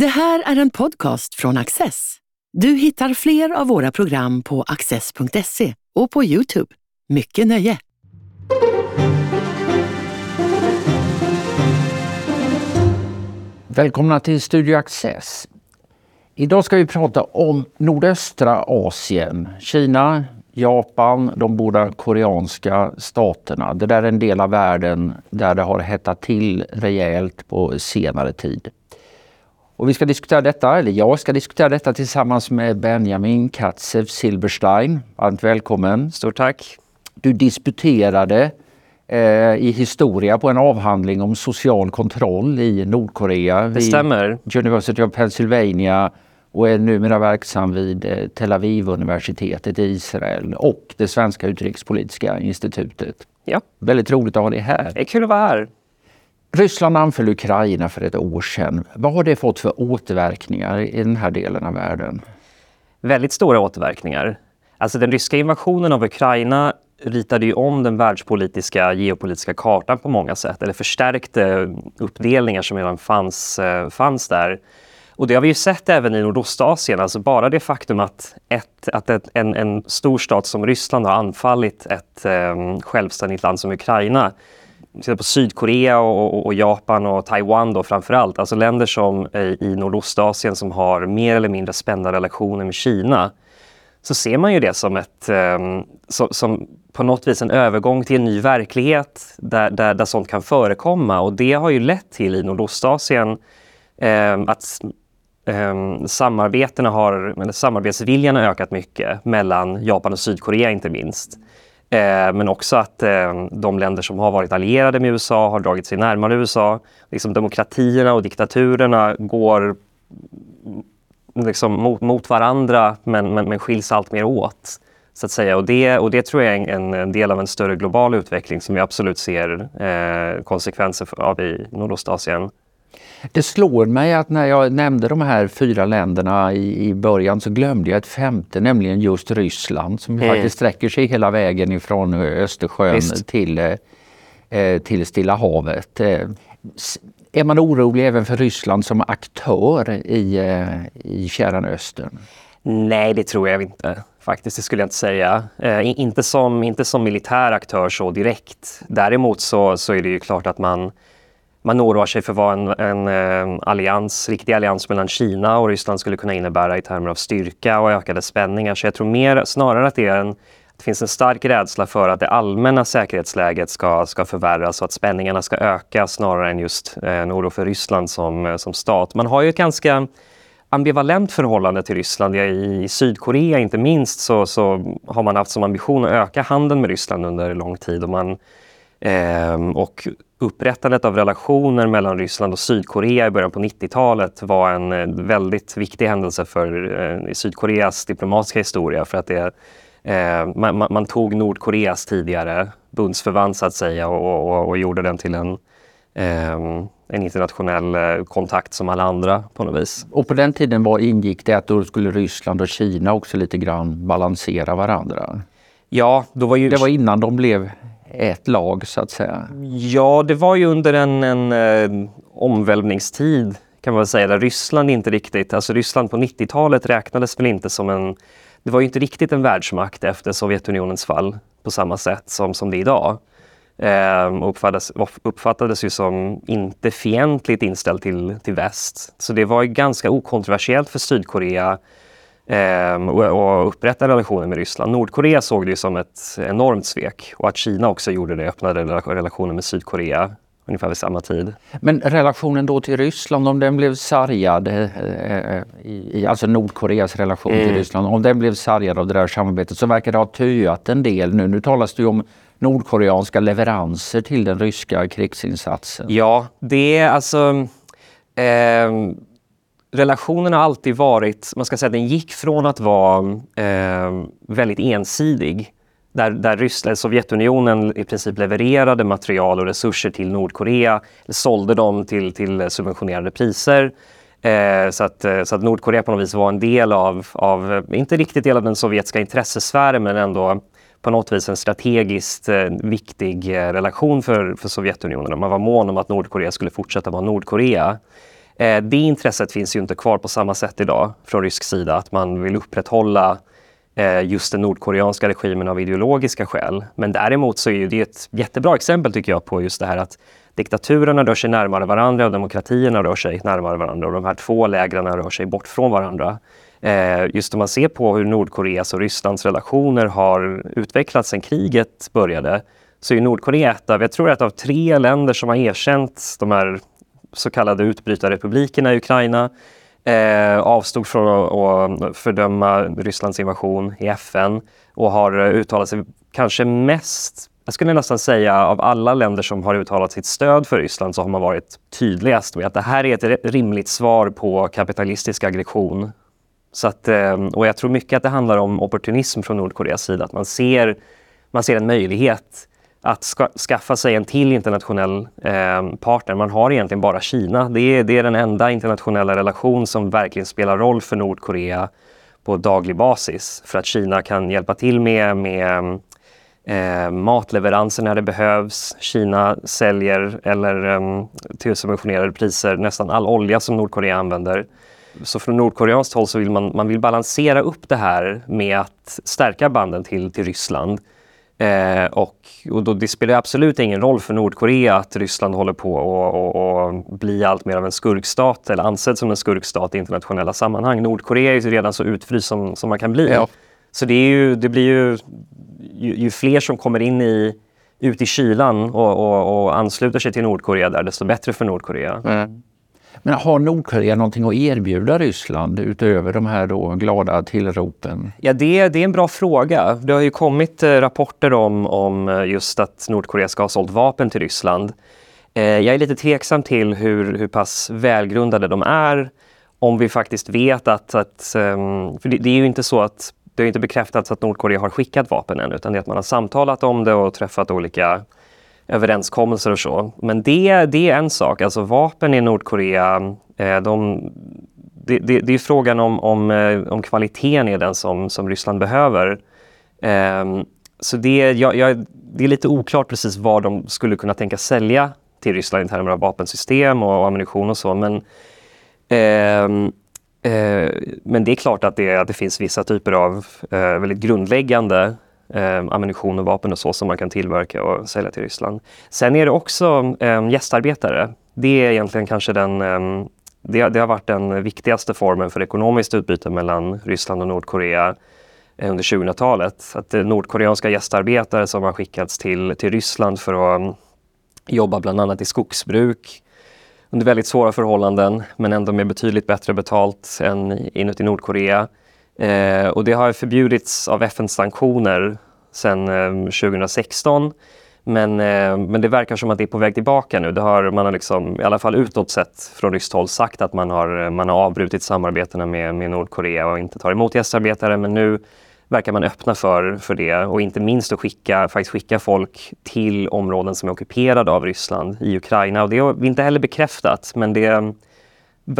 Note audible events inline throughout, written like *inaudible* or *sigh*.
Det här är en podcast från Access. Du hittar fler av våra program på access.se och på Youtube. Mycket nöje! Välkomna till Studio Access. Idag ska vi prata om nordöstra Asien. Kina, Japan, de båda koreanska staterna. Det där är en del av världen där det har hettat till rejält på senare tid. Och vi ska diskutera detta, eller jag ska diskutera detta tillsammans med Benjamin Katzev Silberstein. Varmt välkommen. Stort tack. Du disputerade eh, i historia på en avhandling om social kontroll i Nordkorea. Det stämmer. University of Pennsylvania och är numera verksam vid eh, Tel Aviv-universitetet i Israel och det svenska utrikespolitiska institutet. Ja. Väldigt roligt att ha dig här. Det är kul att vara här. Ryssland anföll Ukraina för ett år sedan. Vad har det fått för återverkningar i den här delen av världen? Väldigt stora återverkningar. Alltså den ryska invasionen av Ukraina ritade ju om den världspolitiska geopolitiska kartan på många sätt, eller förstärkte uppdelningar som redan fanns, eh, fanns där. Och det har vi ju sett även i Nordostasien, alltså bara det faktum att, ett, att ett, en, en stor stat som Ryssland har anfallit ett eh, självständigt land som Ukraina på Sydkorea och, och, och, Japan och Taiwan då framförallt, alltså länder som eh, i Nordostasien som har mer eller mindre spända relationer med Kina, så ser man ju det som ett, ehm, som, som, på något vis en övergång till en ny verklighet där, där, där sånt kan förekomma och det har ju lett till i Nordostasien eh, att um, samarbetena har, eller samarbetsviljan har ökat mycket mellan Japan och Sydkorea inte minst. Eh, men också att eh, de länder som har varit allierade med USA har dragit sig närmare USA. Liksom demokratierna och diktaturerna går mm, liksom mot, mot varandra men, men, men skiljs allt mer åt. Så att säga. Och, det, och det tror jag är en, en del av en större global utveckling som vi absolut ser eh, konsekvenser av i Nordostasien. Det slår mig att när jag nämnde de här fyra länderna i, i början så glömde jag ett femte, nämligen just Ryssland som mm. faktiskt sträcker sig hela vägen ifrån Östersjön till, eh, till Stilla havet. Eh, är man orolig även för Ryssland som aktör i, eh, i Fjärran Östern? Nej, det tror jag inte. Faktiskt, det skulle jag inte säga. Eh, inte, som, inte som militär aktör så direkt. Däremot så, så är det ju klart att man man oroar sig för vad en, en, eh, allians, riktig allians mellan Kina och Ryssland skulle kunna innebära i termer av styrka och ökade spänningar. Så jag tror mer, snarare att det, är en, det finns en stark rädsla för att det allmänna säkerhetsläget ska, ska förvärras och att spänningarna ska öka snarare än just eh, en oro för Ryssland som, eh, som stat. Man har ju ett ganska ambivalent förhållande till Ryssland. I Sydkorea inte minst så, så har man haft som ambition att öka handeln med Ryssland under lång tid. Och man, eh, och upprättandet av relationer mellan Ryssland och Sydkorea i början på 90-talet var en eh, väldigt viktig händelse för eh, Sydkoreas diplomatiska historia för att det, eh, man, man, tog Nordkoreas tidigare bundsförvant så att säga och, och, och gjorde den till en, en internationell kontakt som alla andra på något vis. Och på den tiden var, ingick det att då skulle Ryssland och Kina också lite grann balansera varandra? Ja, då var ju... Det var innan de blev ett lag så att säga? Ja, det var ju under en, en eh, omvälvningstid kan man väl säga, där Ryssland inte riktigt, alltså Ryssland på 90-talet räknades väl inte som en, det var ju inte riktigt en världsmakt efter Sovjetunionens fall på samma sätt som, som det är idag. Ehm, uppfattades, uppfattades ju som inte fientligt inställd till, till väst. Så det var ju ganska okontroversiellt för Sydkorea Ehm, och, och upprätta relationer med Ryssland. Nordkorea såg det som ett enormt svek och att Kina också gjorde det, öppnade relationer med Sydkorea ungefär vid samma tid. Men relationen då till Ryssland, om den blev sargad, eh, eh i, alltså Nordkoreas relation mm. till Ryssland, om den blev sargad av det där samarbetet så verkar det ha töat en del nu. Nu talas det ju om nordkoreanska leveranser till den ryska krigsinsatsen. Ja, det är alltså eh, relationen har alltid varit, man ska säga den gick från att vara eh, väldigt ensidig där, där Ryssland, Sovjetunionen i princip levererade material och resurser till Nordkorea, sålde dem till, till subventionerade priser. Eh, så, att, eh, så att Nordkorea på något vis var en del av, av, eh, inte riktigt del av den sovjetiska intressesfären, men ändå på något vis en strategiskt eh, viktig eh, relation för, för Sovjetunionen. Man var mån om att Nordkorea skulle fortsätta vara Nordkorea. Eh, det intresset finns ju inte kvar på samma sätt idag från rysk sida, att man vill upprätthålla eh, just den nordkoreanska regimen av ideologiska skäl. Men däremot så är det ett jättebra exempel tycker jag på just det här att diktaturerna rör sig närmare varandra och demokratierna rör sig närmare varandra och de här två lägren rör sig bort från varandra. Eh, just om man ser på hur Nordkoreas och Rysslands relationer har utvecklats sedan kriget började så är Nordkorea ett av, jag tror ett av tre länder som har erkänt de här så kallade utbrytarrepublikerna i Ukraina. Eh, avstod från att fördöma Rysslands invasion i FN och har eh, uttalat sig kanske mest jag skulle nästan säga av alla länder som har uttalat sitt stöd för Ryssland så har man varit tydligast med att det här är ett rimligt svar på kapitalistisk aggression. Så att, eh, och jag tror mycket att det handlar om opportunism från Nordkoreas sida, att man ser, man ser en möjlighet att ska, skaffa sig en till internationell eh, partner. Man har egentligen bara Kina. Det är, det är den enda internationella relation som verkligen spelar roll för Nordkorea på daglig basis. För att Kina kan hjälpa till med, med eh, matleveranser när det behövs. Kina säljer eller eh, till subventionerade priser nästan all olja som Nordkorea använder. Så från nordkoreanskt håll så vill man, man vill balansera upp det här med att stärka banden till, till Ryssland Eh, och, och då, det spelar absolut ingen roll för Nordkorea att Ryssland håller på att bli allt mer av en skurkstat eller ansedd som en skurkstat i internationella sammanhang. Nordkorea är ju redan så utfryst som, som man kan bli. Ja. Så det, ju, det blir ju, ju, ju, fler som kommer in i, ut i kylan och, och, och ansluter sig till Nordkorea där, desto bättre för Nordkorea. Mm. Men har Nordkorea någonting att erbjuda Ryssland utöver de här då glada tillropen? Ja, det, det är en bra fråga. Det har ju kommit eh, rapporter om, om eh, just att Nordkorea ska ha sålt vapen till Ryssland. Eh, jag är lite tveksam till hur, hur pass välgrundade de är. Om vi faktiskt vet att... att ehm, för det, det är ju inte så att det har inte bekräftats att Nordkorea har skickat vapen än utan det är att man har samtalat om det och träffat olika överenskommelser och så. Men det, det är en sak. Alltså vapen i Nordkorea, eh, de, det, det, det, är frågan om, om, eh, om kvaliteten är den som, som Ryssland behöver. Ehm, så det, jag, jag, det är lite oklart precis vad de skulle kunna tänka sälja till Ryssland i termer av vapensystem och, och ammunition och så. Men, eh, eh, men det är klart att det, att det finns vissa typer av eh, väldigt grundläggande eh, ammunition och vapen och så som man kan tillverka och sälja till Ryssland. Sen är det också eh, gästarbetare. Det är egentligen kanske den eh, det, det, har varit den viktigaste formen för ekonomiskt utbyte mellan Ryssland och Nordkorea eh, under 2000-talet. Att eh, nordkoreanska gästarbetare som har skickats till, till Ryssland för att eh, jobba bland annat i skogsbruk under väldigt svåra förhållanden men ändå med betydligt bättre betalt än inuti Nordkorea. Eh, och det har förbjudits av FNs sanktioner sedan eh, 2016. Men, eh, men det verkar som att det är på väg tillbaka nu. Det har, man har liksom, i alla fall utåt sett från ryskt håll sagt att man har, eh, man har avbrutit samarbetena med, med Nordkorea och inte tar emot gästarbetare. Men nu verkar man öppna för, för det och inte minst att skicka, faktiskt skicka folk till områden som är ockuperade av Ryssland i Ukraina. Och det är inte heller bekräftat men det,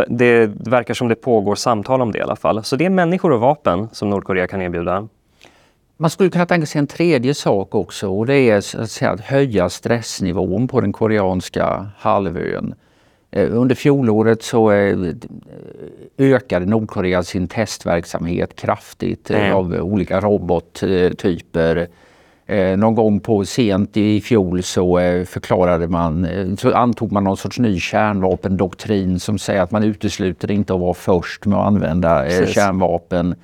det verkar som det pågår samtal om det i alla fall. Så det är människor och vapen som Nordkorea kan erbjuda. Man skulle kunna tänka sig en tredje sak också och det är att, säga, att höja stressnivån på den koreanska halvön. Eh, under fjolåret så eh, ökade Nordkorea sin testverksamhet kraftigt eh, mm. av olika robottyper. Eh, någon gång på sent i fjol så eh, förklarade man, eh, så antog man någon sorts ny kärnvapendoktrin som säger att man utesluter inte att vara först med att använda eh, kärnvapen.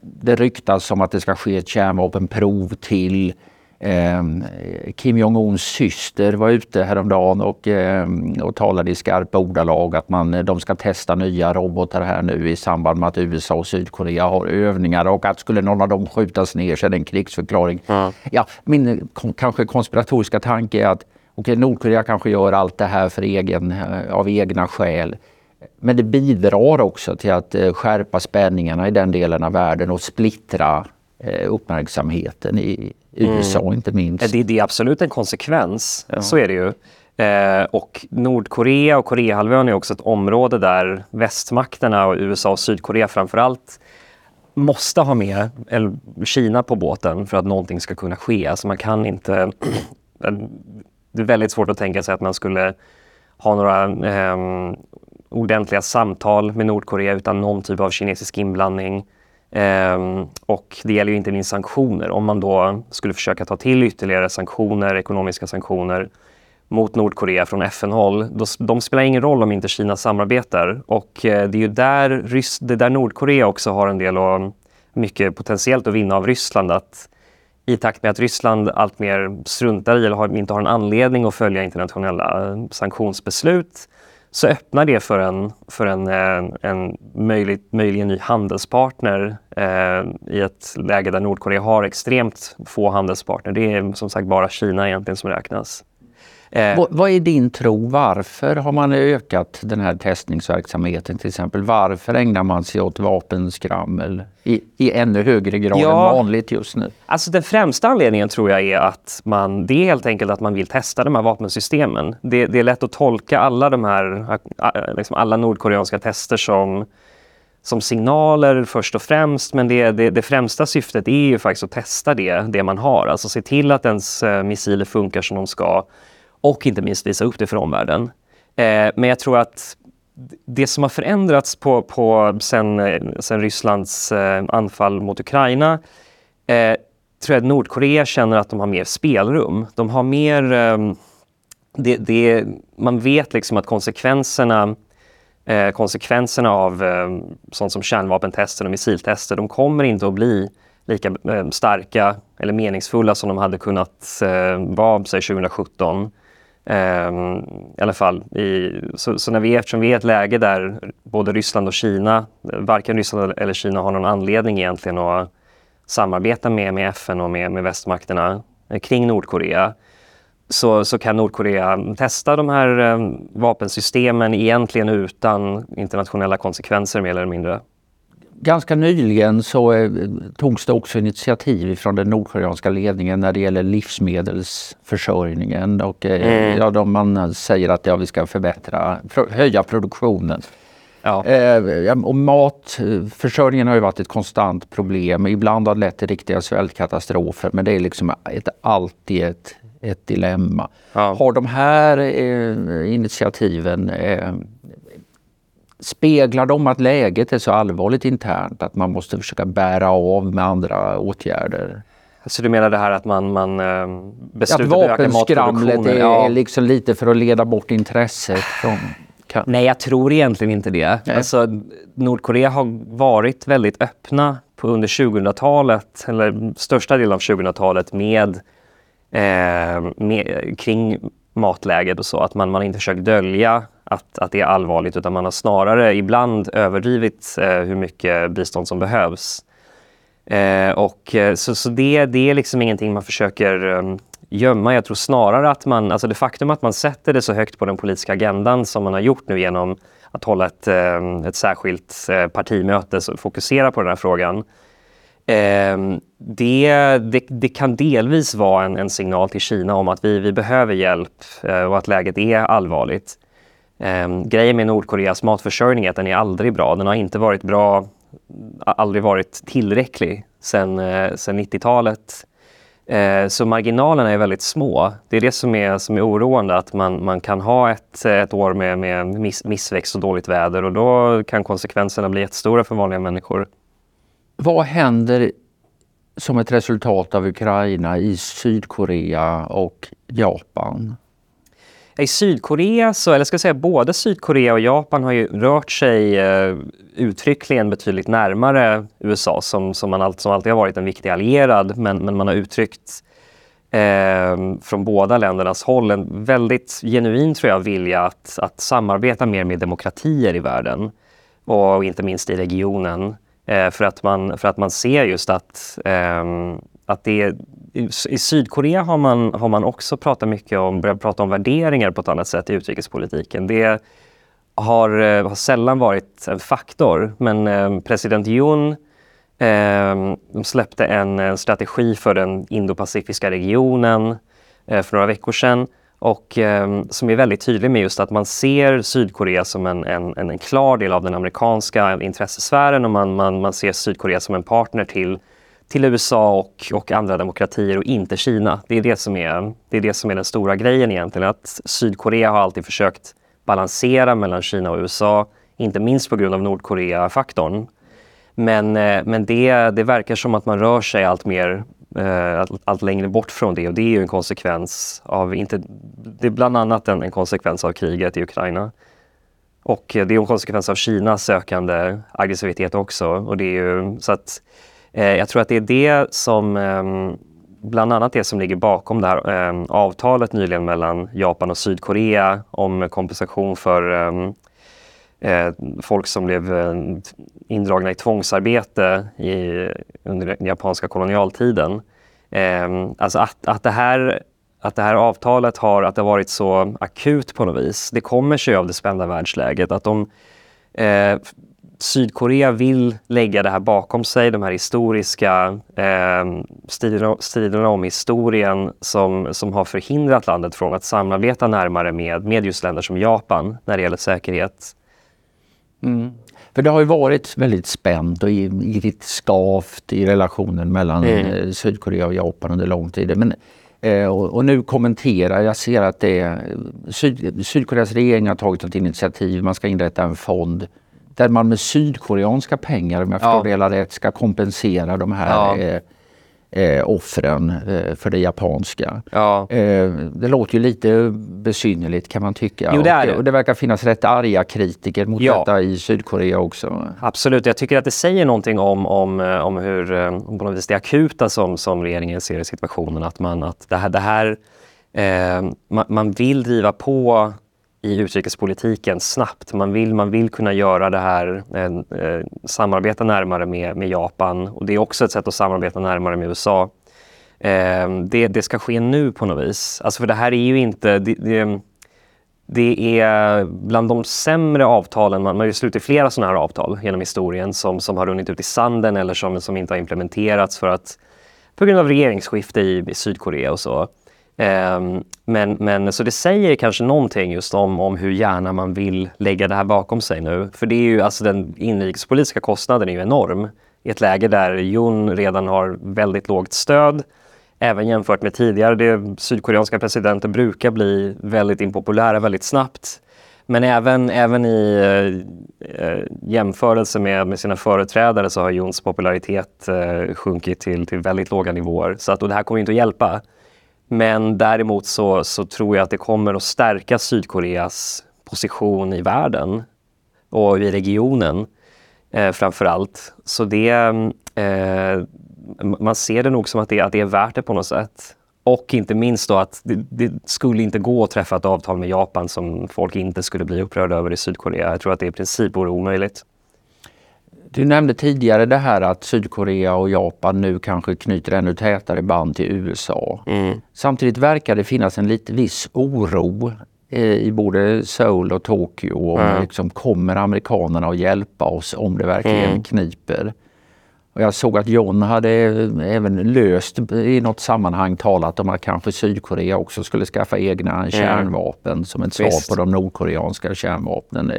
Det ryktas om att det ska ske ett kärnvapenprov till Ehm, Kim Jong-Uns syster var ute häromdagen och, ehm, och talade i skarpa ordalag att man, de ska testa nya robotar här nu i samband med att USA och Sydkorea har övningar och att skulle någon av dem skjutas ner så är det en krigsförklaring. Mm. Ja, min kanske konspiratoriska tanke är att okay, Nordkorea kanske gör allt det här för egen, eh, av egna skäl. Men det bidrar också till att eh, skärpa spänningarna i den delen av världen och splittra eh, uppmärksamheten i, USA mm. inte minst. Det, det, är absolut en konsekvens, ja. så är det ju. Eh, och Nordkorea och Koreahalvön är också ett område där västmakterna och USA och Sydkorea framförallt måste ha med Kina på båten för att någonting ska kunna ske. Alltså man kan inte... *clears throat* det är väldigt svårt att tänka sig att man skulle ha några eh, ordentliga samtal med Nordkorea utan någon typ av kinesisk inblandning. Ehm, och det gäller ju inte minst sanktioner. Om man då skulle försöka ta till ytterligare sanktioner, ekonomiska sanktioner mot Nordkorea från FN-håll, de spelar ingen roll om inte Kina samarbetar. Och eh, det är ju där, Rys det där Nordkorea också har en del och mycket potentiellt att vinna av Ryssland. Att i takt med att Ryssland alltmer struntar i eller har, inte har en anledning att följa internationella eh, sanktionsbeslut så öppnar det för en, för en, en, en möjlig, möjligen ny handelspartner eh, i ett läge där Nordkorea har extremt få handelspartner. Det är som sagt bara Kina egentligen som räknas. Eh, vad är din tro? Varför har man ökat den här testningsverksamheten till exempel? Varför ägnar man sig åt vapenskrammel i, i ännu högre grad ja, än vanligt just nu? Alltså den främsta anledningen tror jag är att man, det är helt enkelt att man vill testa de här vapensystemen. Det, det är lätt att tolka alla de här, liksom alla nordkoreanska tester som som signaler först och främst, men det, det, det, främsta syftet är ju faktiskt att testa det, det man har. Alltså se till att ens eh, missiler funkar som de ska och inte minst visa upp det för omvärlden. Eh, men jag tror att det som har förändrats på, på sen, sen Rysslands eh, anfall mot Ukraina eh, tror jag att Nordkorea känner att de har mer spelrum. De har mer... Eh, det, det, man vet liksom att konsekvenserna, eh, konsekvenserna av eh, sånt som kärnvapentester och missiltester, de kommer inte att bli lika eh, starka eller meningsfulla som de hade kunnat eh, vara säg 2017. Um, I alla fall. I, så, så, när vi, eftersom vi är i ett läge där både Ryssland och Kina, varken Ryssland eller Kina har någon anledning egentligen att samarbeta med, med FN och med, med västmakterna eh, kring Nordkorea, så, så kan Nordkorea testa de här eh, vapensystemen egentligen utan internationella konsekvenser mer eller mindre ganska nyligen så eh, togs det också initiativ från den nordkoreanska ledningen när det gäller livsmedelsförsörjningen. Och, eh, mm. ja, de, man säger att ja, vi ska förbättra, höja produktionen. Ja. Eh, och matförsörjningen har ju varit ett konstant problem. Ibland har det lett till riktiga svältkatastrofer men det är liksom ett, alltid ett, ett dilemma. Ja. Har de här eh, initiativen eh, Speglar de att läget är så allvarligt internt att man måste försöka bära av med andra åtgärder? Så du menar det här att man, man eh, beslutar att öka matproduktionen? är, ja. är liksom lite för att leda bort intresset från... Kan... Nej, jag tror egentligen inte det. Alltså, Nordkorea har varit väldigt öppna på under 2000-talet, eller största delen av 2000-talet med, eh, med, kring matläget och så. Att man, man inte försökt dölja att, att det är allvarligt utan man har snarare ibland överdrivit eh, hur mycket bistånd som behövs. Eh, och, eh, så så det, det är liksom ingenting man försöker eh, gömma. Jag tror snarare att man, alltså det faktum att man sätter det så högt på den politiska agendan som man har gjort nu genom att hålla ett, ehm, ett särskilt eh, partimöte och fokusera på den här frågan. Ehm, det, det, det, kan delvis vara en, en, signal till Kina om att vi, vi behöver hjälp eh, och att läget är allvarligt. Um, grejen med Nordkoreas matförsörjning är att den är aldrig bra. Den har inte varit bra, aldrig varit tillräcklig sen, eh, sen 90-talet. Eh, så marginalerna är väldigt små. Det är det som är, som är oroande, att man, man kan ha ett, ett år med, med miss, missväxt och dåligt väder och då kan konsekvenserna bli jättestora för vanliga människor. Vad händer som ett resultat av Ukraina i Sydkorea och Japan? I Sydkorea, så, eller ska jag säga både Sydkorea och Japan har ju rört sig eh, uttryckligen betydligt närmare USA som, som, man all, som alltid har varit en viktig allierad. Men, men man har uttryckt eh, från båda ländernas håll en väldigt genuin tror jag, vilja att, att samarbeta mer med demokratier i världen och inte minst i regionen. Eh, för, att man, för att man ser just att, eh, att det i Sydkorea har man, har man också pratat mycket om, börjat prata om värderingar på ett annat sätt i utrikespolitiken. Det har, eh, har sällan varit en faktor, men eh, president Yoon eh, släppte en eh, strategi för den indopacifiska regionen eh, för några veckor sedan och eh, som är väldigt tydlig med just att man ser Sydkorea som en, en, en klar del av den amerikanska intressesfären och man, man, man ser Sydkorea som en partner till till USA och, och andra demokratier och inte Kina. Det är det, som är, det är det som är den stora grejen egentligen. Att Sydkorea har alltid försökt balansera mellan Kina och USA, inte minst på grund av Nordkorea-faktorn. Men, eh, men det, det verkar som att man rör sig allt mer eh, allt, allt, längre bort från det och det är ju en konsekvens av, inte, det är bland annat en, en konsekvens av kriget i Ukraina. Och eh, det är en konsekvens av Kinas sökande aggressivitet också. Och det är ju, så att, Eh, jag tror att det är det som eh, bland annat det som ligger bakom det här eh, avtalet nyligen mellan Japan och Sydkorea om kompensation för ehm, eh, folk som blev eh, indragna i tvångsarbete i, under den japanska kolonialtiden. Eh, alltså att, att, det här, att det här avtalet har, att det har varit så akut på något vis, det kommer sig av det spända världsläget. Att de, eh, Sydkorea vill lägga det här bakom sig, de här historiska eh, striderna, striderna om historien som, som har förhindrat landet från att samarbeta närmare med, med just länder som Japan när det gäller säkerhet. Mm. För det har ju varit väldigt spänt och lite skavt i relationen mellan mm. Eh, Sydkorea och Japan under lång tid. Men, eh, och, nu kommenterar, jag ser att det Syd, Sydkoreas regering har tagit ett initiativ, man ska inrätta en fond där man med sydkoreanska pengar, om jag förstår ja. det rätt, ska kompensera de här ja. eh, eh, offren eh, för det japanska. Ja. Eh, det låter ju lite besynnerligt kan man tycka. Jo, det, är det. Och det verkar finnas rätt arga kritiker mot ja. detta i Sydkorea också. Absolut, jag tycker att det säger någonting om, om, eh, om hur eh, om på något vis det akuta som, som regeringen ser i situationen. Att, man, att det här, det här man, man vill driva på i utrikespolitiken snabbt. Man vill, man vill kunna göra det här, eh, samarbeta närmare med, med Japan och det är också ett sätt att samarbeta närmare med USA. Eh, det, det ska ske nu på något vis. Alltså för det här är ju inte... Det, det, det är bland de sämre avtalen, man, man har ju slutit flera sådana här avtal genom historien som, som har runnit ut i sanden eller som, som inte har implementerats för att på grund av regeringsskifte i, i Sydkorea och så. Ehm, men, men så det säger kanske någonting just om, om hur gärna man vill lägga det här bakom sig nu. För det är ju alltså den inrikespolitiska kostnaden är ju enorm i ett läge där Jun redan har väldigt lågt stöd. Även jämfört med tidigare. Det sydkoreanska presidenter brukar bli väldigt impopulära väldigt snabbt. Men även, även i eh, jämförelse med, med sina företrädare så har Juns popularitet eh, sjunkit till, till väldigt låga nivåer. Så att, och det här kommer inte att hjälpa. Men däremot så, så tror jag att det kommer att stärka Sydkoreas position i världen och i regionen eh, framför allt. Så det, eh, man ser det nog som att det, att det är värt det på något sätt. Och inte minst då att det, det, skulle inte gå att träffa ett avtal med Japan som folk inte skulle bli upprörda över i Sydkorea. Jag tror att det i princip vore omöjligt. Du nämnde tidigare det här att Sydkorea och Japan nu kanske knyter ännu tätare band till USA. Mm. Samtidigt verkar det finnas en lite viss oro eh, i både Seoul och Tokyo. Om mm. liksom, kommer amerikanerna att hjälpa oss om det verkligen mm. kniper? Och jag såg att John hade även löst i något sammanhang talat om att kanske Sydkorea också skulle skaffa egna kärnvapen som ett svar Visst. på de nordkoreanska kärnvapnen.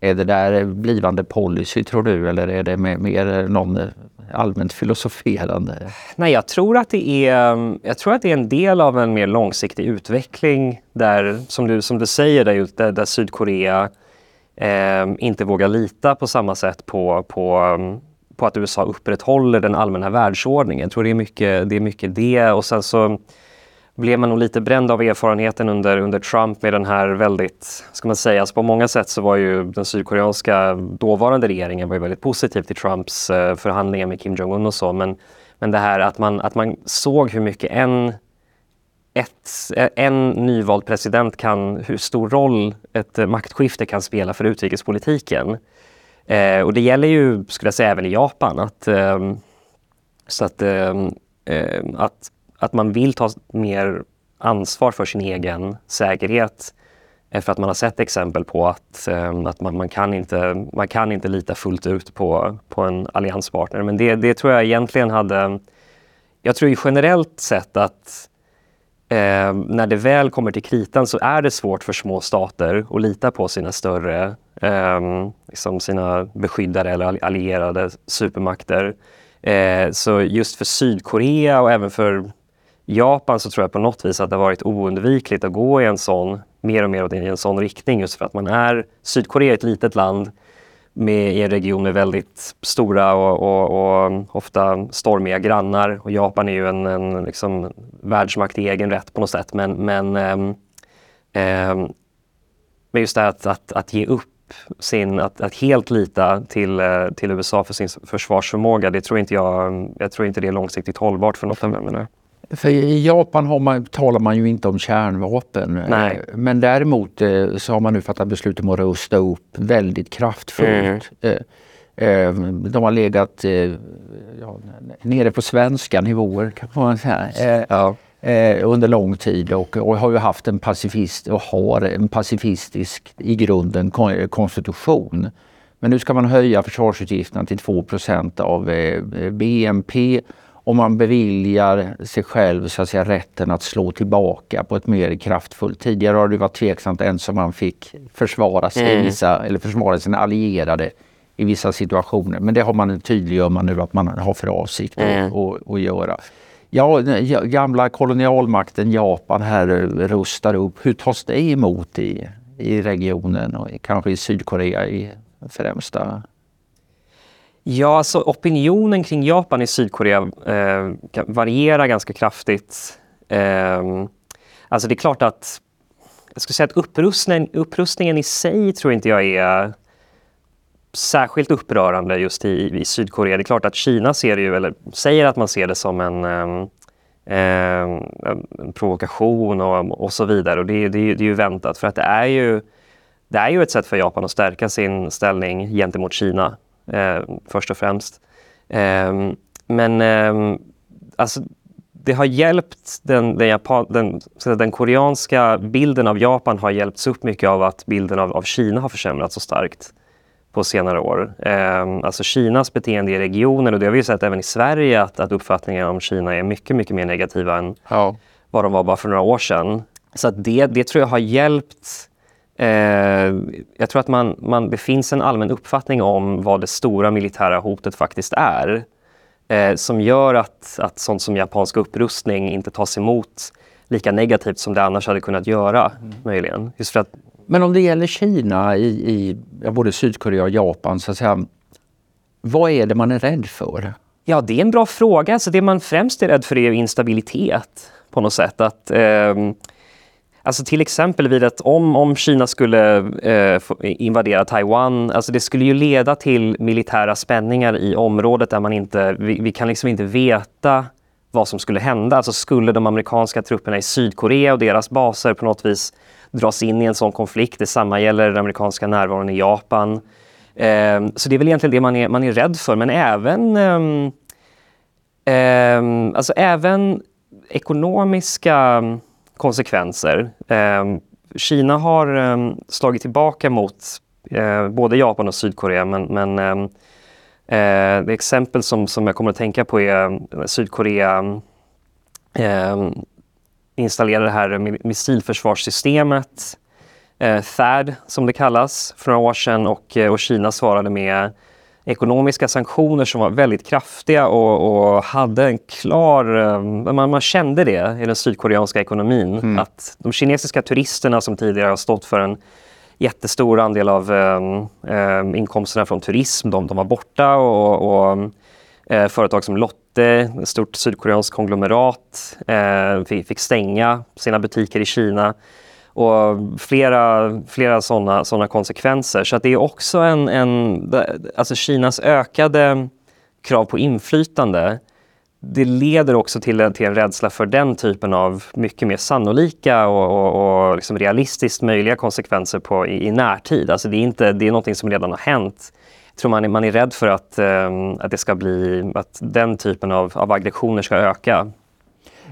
Är det där blivande policy tror du eller är det mer någon eh, allmänt filosoferande? Nej, jag tror att det är, mm, jag tror att det är en del av en mer långsiktig utveckling där, som du, som du säger, där, där, där Sydkorea eh, inte vågar lita på samma sätt på, på, mm, på att USA upprätthåller den allmänna världsordningen. Jag tror det är mycket det. Är mycket det. Och sen så blev man nog lite bränd av erfarenheten under, under Trump med den här väldigt, ska man säga, alltså på många sätt så var ju den sydkoreanska dåvarande regeringen var ju väldigt positiv till Trumps eh, förhandlingar med Kim Jong-Un och så. Men, men det här att man, att man såg hur mycket en, ett, en nyvald president kan, hur stor roll ett maktskifte kan spela för utrikespolitiken. Eh, och det gäller ju, skulle jag säga, även i Japan. Att, eh, så att, eh, eh att att man vill ta mer ansvar för sin egen säkerhet. För att man har sett exempel på att, ehm, att man, man, kan inte, man kan inte lita fullt ut på, på en allianspartner. Men det, det tror jag egentligen hade... Jag tror ju generellt sett att eh, när det väl kommer till kritan så är det svårt för små stater att lita på sina större, eh, liksom sina beskyddare eller allierade supermakter. Eh, så just för Sydkorea och även för Japan så tror jag på något vis att det har varit oundvikligt att gå i en sån mer och mer i en sån riktning just för att man är Sydkorea är ett litet land med, i en region med väldigt stora och, och, och, ofta stormiga grannar. Och Japan är ju en, en liksom, världsmakt i egen rätt på något sätt. Men, men, äm, äm, men just det här att, att, att ge upp sin, att, att helt lita till, eh, till USA för sin försvarsförmåga, det tror inte jag, jag tror inte det är långsiktigt hållbart för något av länderna. För i Japan har man, talar man ju inte om kärnvapen. Nej. Men däremot eh, så har man nu fattat beslut om att rusta upp väldigt kraftfullt. Mm. De har legat ja, nere på svenska nivåer kan man säga. Ja. Under lång tid och, och, har ju haft en pacifist och har en pacifistisk i grunden konstitution. Men nu ska man höja försvarsutgifterna till 2% av BNP om man beviljar sig själv så att säga, rätten att slå tillbaka på ett mer kraftfullt. Tidigare har det varit tveksamt ens om man fick försvara sig mm. vissa, eller försvara sina allierade i vissa situationer. Men det har man tydliggör man nu att man har för avsikt mm. att, att, göra. Ja, gamla kolonialmakten Japan här rustar upp. Hur tas det emot i, i regionen och kanske i Sydkorea i främsta Ja, alltså opinionen kring Japan i Sydkorea eh, varierar ganska kraftigt. Eh, alltså det är klart att jag skulle säga att upprustningen, upprustningen i sig tror inte jag är särskilt upprörande just i, i Sydkorea. Det är klart att Kina ser det ju, eller säger att man ser det som en, eh, en provokation och, och så vidare. Och det, det, det är ju väntat för att det är ju, det är ju ett sätt för Japan att stärka sin ställning gentemot Kina eh, först och främst. Eh, men eh, alltså, det har hjälpt den, den, Japan, den, den, koreanska bilden av Japan har hjälpts upp mycket av att bilden av, av Kina har försämrats så starkt på senare år. Eh, alltså Kinas beteende i regionen och det har vi sett även i Sverige att, att uppfattningen om Kina är mycket, mycket mer negativa än ja. vad de var bara för några år sedan. Så att det, det tror jag har hjälpt Eh, jag tror att man, man, det finns en allmän uppfattning om vad det stora militära hotet faktiskt är. Eh, som gör att, att sånt som japansk upprustning inte tas emot lika negativt som det annars hade kunnat göra. Mm. möjligen. Just för att, Men om det gäller Kina i, i både Sydkorea och Japan, så att säga, vad är det man är rädd för? Ja, det är en bra fråga. Alltså det man främst är rädd för är instabilitet på något sätt. Att, eh, Alltså till exempel vid att om, om Kina skulle eh, invadera Taiwan, alltså det skulle ju leda till militära spänningar i området där man inte, vi, vi, kan liksom inte veta vad som skulle hända. Alltså skulle de amerikanska trupperna i Sydkorea och deras baser på något vis dras in i en sån konflikt. Detsamma gäller den amerikanska närvaron i Japan. Eh, så det är väl egentligen det man är, man är rädd för, men även eh, alltså även ekonomiska konsekvenser. Eh, Kina har eh, slagit tillbaka mot eh, både Japan och Sydkorea men, men ehm, eh, det exempel som, som jag kommer att tänka på är eh, Sydkorea eh, installerade det här missilförsvarssystemet eh, THAAD som det kallas för några år sedan och, eh, och Kina svarade med ekonomiska sanktioner som var väldigt kraftiga och, och hade en klar... Eh, man, man, kände det i den sydkoreanska ekonomin. Mm. Att de kinesiska turisterna som tidigare har stått för en jättestor andel av um, um, inkomsterna från turism, de, de var borta. och, och uh, företag som Lotte, ett stort sydkoreanskt konglomerat, uh, fick, fick stänga sina butiker i Kina och flera, flera sådana såna konsekvenser. Så att det är också en, en... Alltså Kinas ökade krav på inflytande det leder också till en, till en rädsla för den typen av mycket mer sannolika och, och, och liksom realistiskt möjliga konsekvenser på, i, i närtid. Alltså det är, inte, det är någonting som redan har hänt. Jag tror man är, man är rädd för att, um, att, det ska bli, att den typen av, av aggressioner ska öka.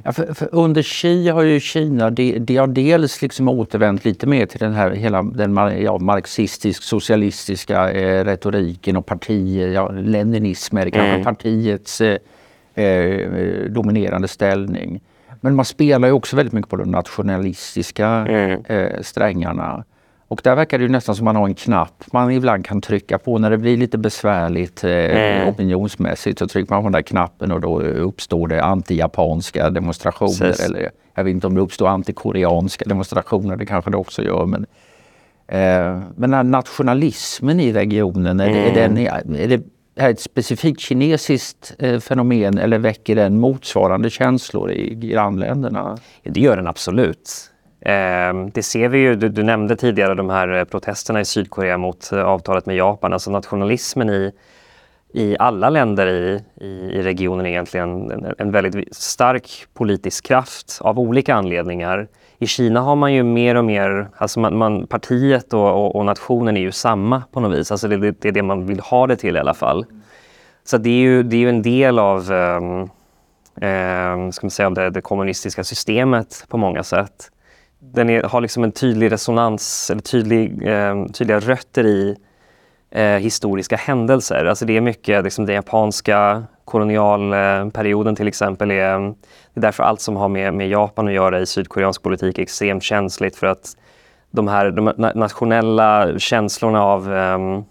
Ja, för, för under Xi har ju Kina, det, det har dels liksom återvänt lite mer till den här hela den ja, marxistisk-socialistiska eh, retoriken och partier, ja, leninism är det kanske mm. partiets eh, eh, dominerande ställning. Men man spelar ju också väldigt mycket på de nationalistiska mm. eh, strängarna. Och där verkar det nästan som man har en knapp man ibland kan trycka på när det blir lite besvärligt eh, mm. opinionsmässigt. Så trycker man på den där knappen och då uppstår det anti-japanska demonstrationer Precis. eller Jag vet inte om det uppstår antikoreanska demonstrationer, det kanske det också gör. Men, eh, men nationalismen i regionen, är, mm. det, är, den, är det är ett specifikt kinesiskt eh, fenomen eller väcker den motsvarande känslor i grannländerna? Det gör den absolut. Eh, det ser vi ju, du, du, nämnde tidigare de här eh, protesterna i Sydkorea mot eh, avtalet med Japan, alltså nationalismen i i alla länder i, i, i regionen egentligen en, en väldigt stark politisk kraft av olika anledningar. I Kina har man ju mer och mer, alltså man, man partiet och, och, och, nationen är ju samma på något vis. Alltså det, det, är det man vill ha det till i alla fall. Så det är ju, det är ju en del av, um, um, ska man säga, av det, det, kommunistiska systemet på många sätt. Den är, har liksom en tydlig resonans, eller tydlig, eh, tydliga rötter i eh, historiska händelser. Alltså det är mycket, liksom den japanska kolonialperioden till exempel. Är, det är därför allt som har med, med Japan att göra i sydkoreansk politik är extremt känsligt för att de här de nationella känslorna av um,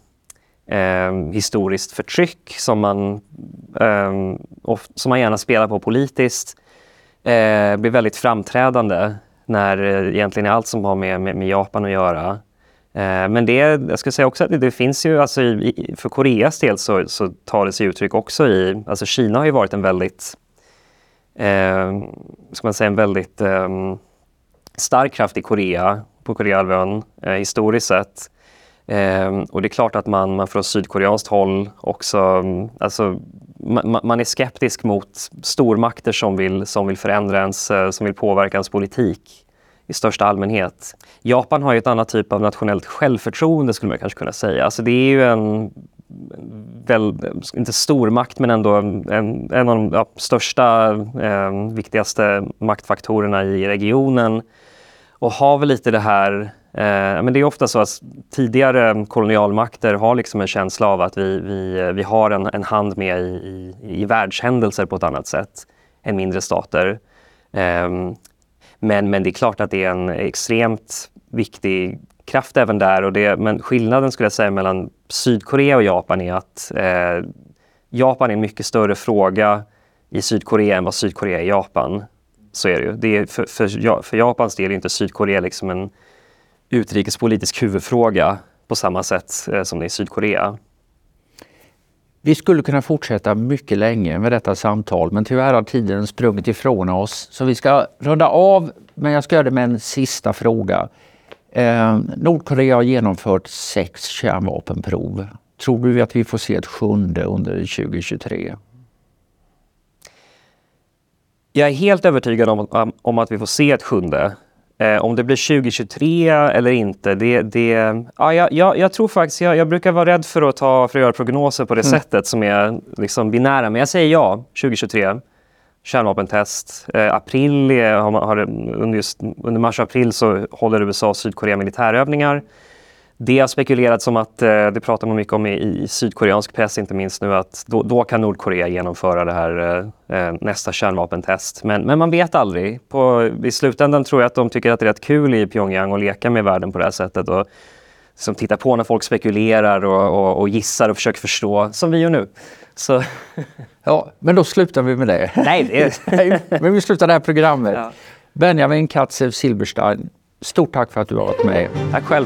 um, historiskt förtryck som man, um, of, som man gärna spelar på politiskt uh, blir väldigt framträdande när eh, egentligen allt som har med, med, med Japan att göra Eh, men det, jag skulle säga också att det, det finns ju, alltså i, för Koreas del så, så, tar det sig uttryck också i, alltså Kina har ju varit en väldigt, eh, ska man säga en väldigt eh, stark kraft i Korea, på Koreahalvön eh, historiskt sett. Eh, och det är klart att man, man från sydkoreanskt håll också, alltså man, man, är skeptisk mot stormakter som vill, som vill förändra ens, eh, som vill påverka ens politik i största allmänhet. Japan har ju ett annat typ av nationellt självförtroende skulle man kanske kunna säga. Alltså det är ju en, väl, inte stormakt men ändå en, en av de ja, största, eh, viktigaste maktfaktorerna i regionen. Och har väl lite det här Eh, men det är ofta så att tidigare kolonialmakter har liksom en känsla av att vi, vi, vi har en, en hand med i, i, i världshändelser på ett annat sätt än mindre stater. Ehm, men, men det är klart att det är en extremt viktig kraft även där. Och det, men skillnaden skulle jag säga mellan Sydkorea och Japan är att eh, Japan är en mycket större fråga i Sydkorea än vad Sydkorea är i Japan. Så är det ju. Det är för, för, för Japans del är inte Sydkorea liksom en utrikespolitisk huvudfråga på samma sätt eh, som det är i Sydkorea. Vi skulle kunna fortsätta mycket länge med detta samtal men tyvärr har tiden sprungit ifrån oss. Så vi ska runda av, men jag ska göra det med en sista fråga. Eh, Nordkorea har genomfört sex kärnvapenprov. Tror du att vi får se ett sjunde under 2023? Jag är helt övertygad om, om att vi får se ett sjunde. Eh, om det blir 2023 eller inte, det... det ja, jag, jag, tror faktiskt... Jag, jag, brukar vara rädd för att, ta, för att göra prognoser på det mm. sättet som är liksom binära. Men jag säger ja, 2023. Kärnvapentest. Eh, april, har, har, under, just, under mars och april så håller USA och Sydkorea militärövningar. Det har spekulerats om att, eh, det pratar man mycket om i, i sydkoreansk press inte minst nu, att då, då kan Nordkorea genomföra det här eh, eh, nästa kärnvapentest. Men, men man vet aldrig. På, I slutändan tror jag att de tycker att det är rätt kul i Pyongyang att leka med världen på det här sättet. Och, som tittar på när folk spekulerar och, och, och gissar och försöker förstå, som vi gör nu. Så. *laughs* Ja, men då slutar vi med det. Nej, det är... *laughs* men vi slutar det här programmet. Ja. Benjamin Katzev Silberstein, stort tack för att du har varit med. Tack själv.